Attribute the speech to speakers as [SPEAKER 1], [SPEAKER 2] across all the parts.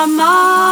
[SPEAKER 1] I'm all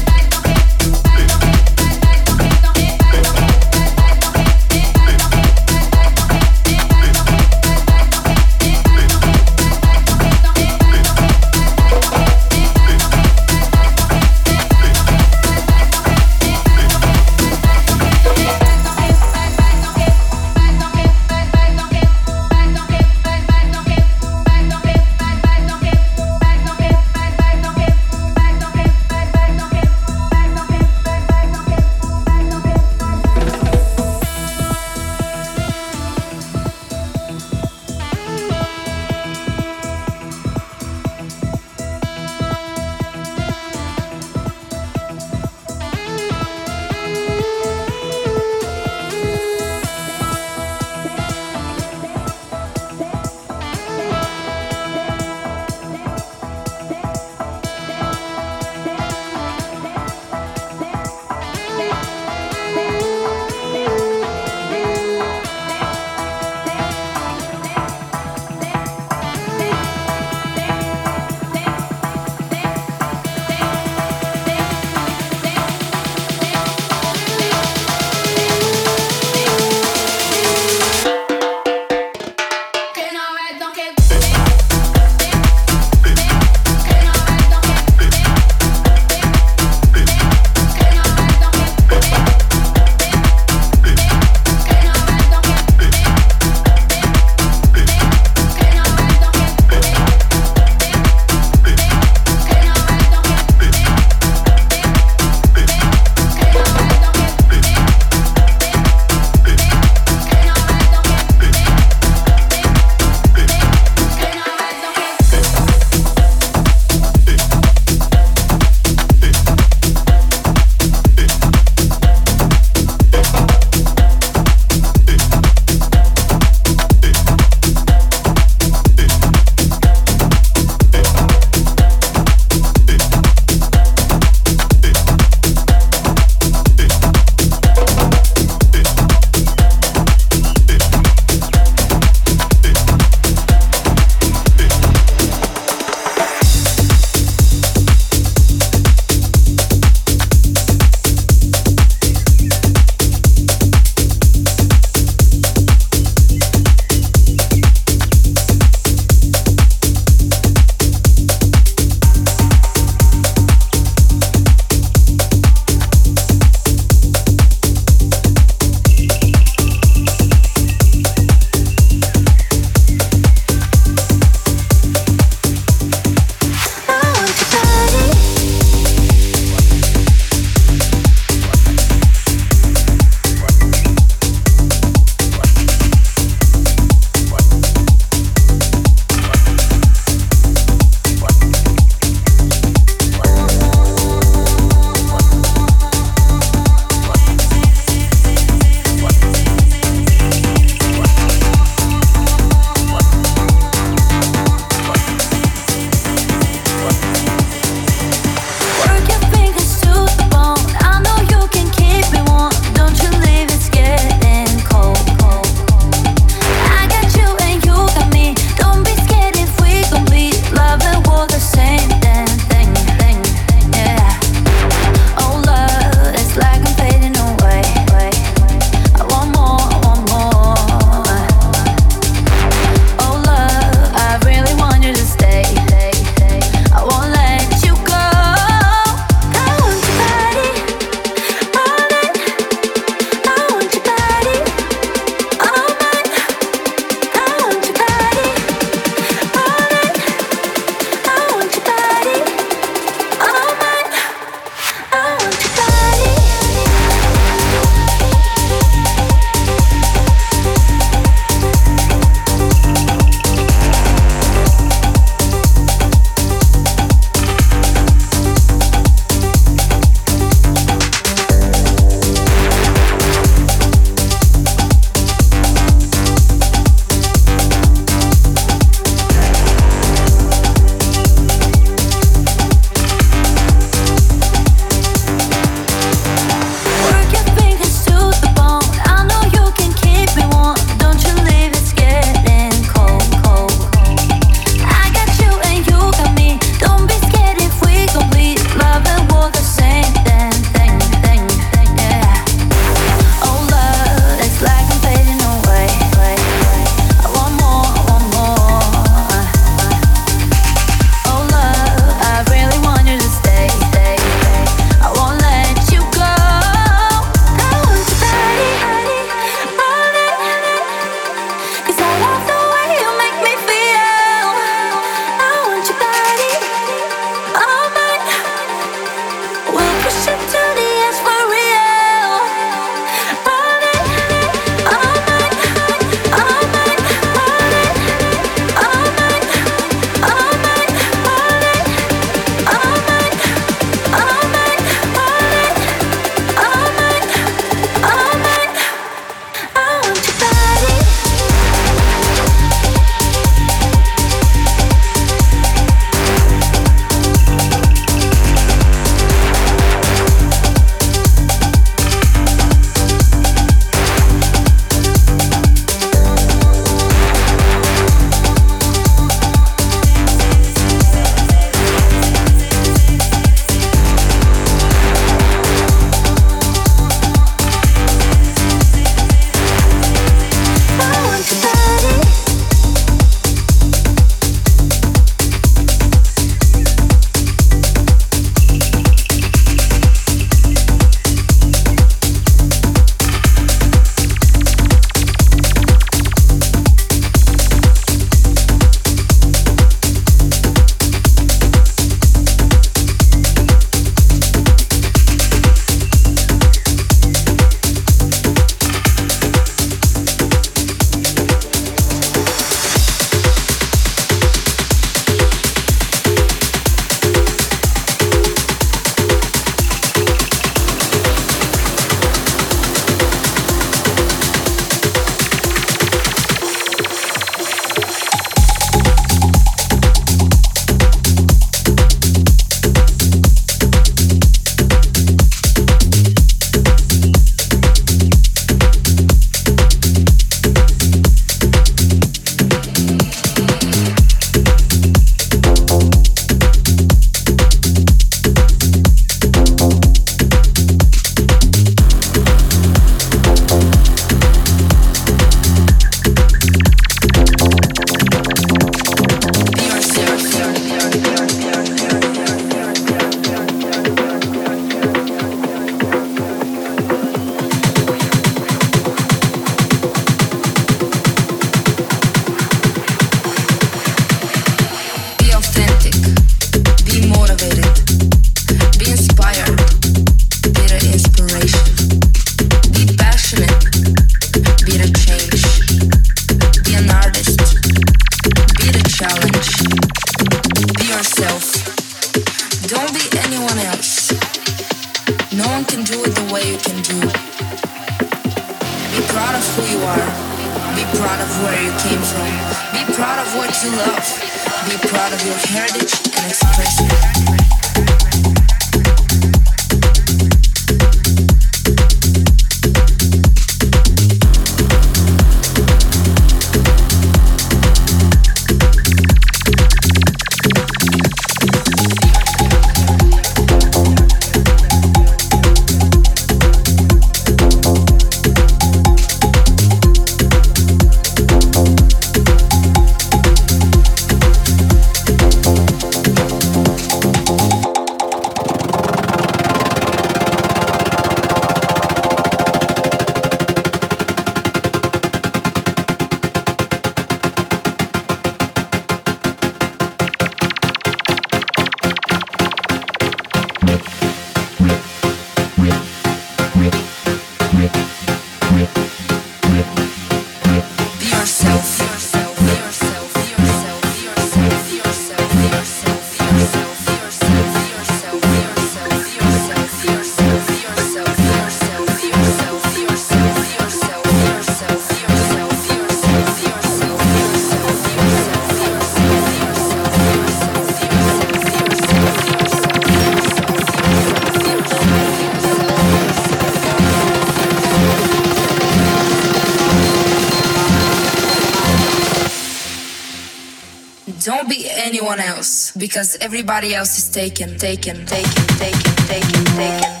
[SPEAKER 1] because everybody else is taken, taken, taken, taken, taken, taken.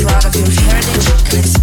[SPEAKER 2] you
[SPEAKER 3] out of your heritage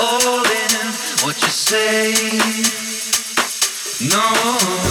[SPEAKER 3] all in what you say. No.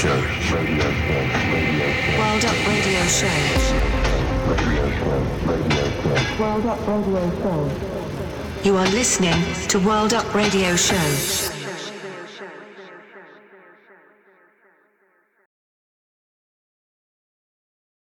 [SPEAKER 3] Show.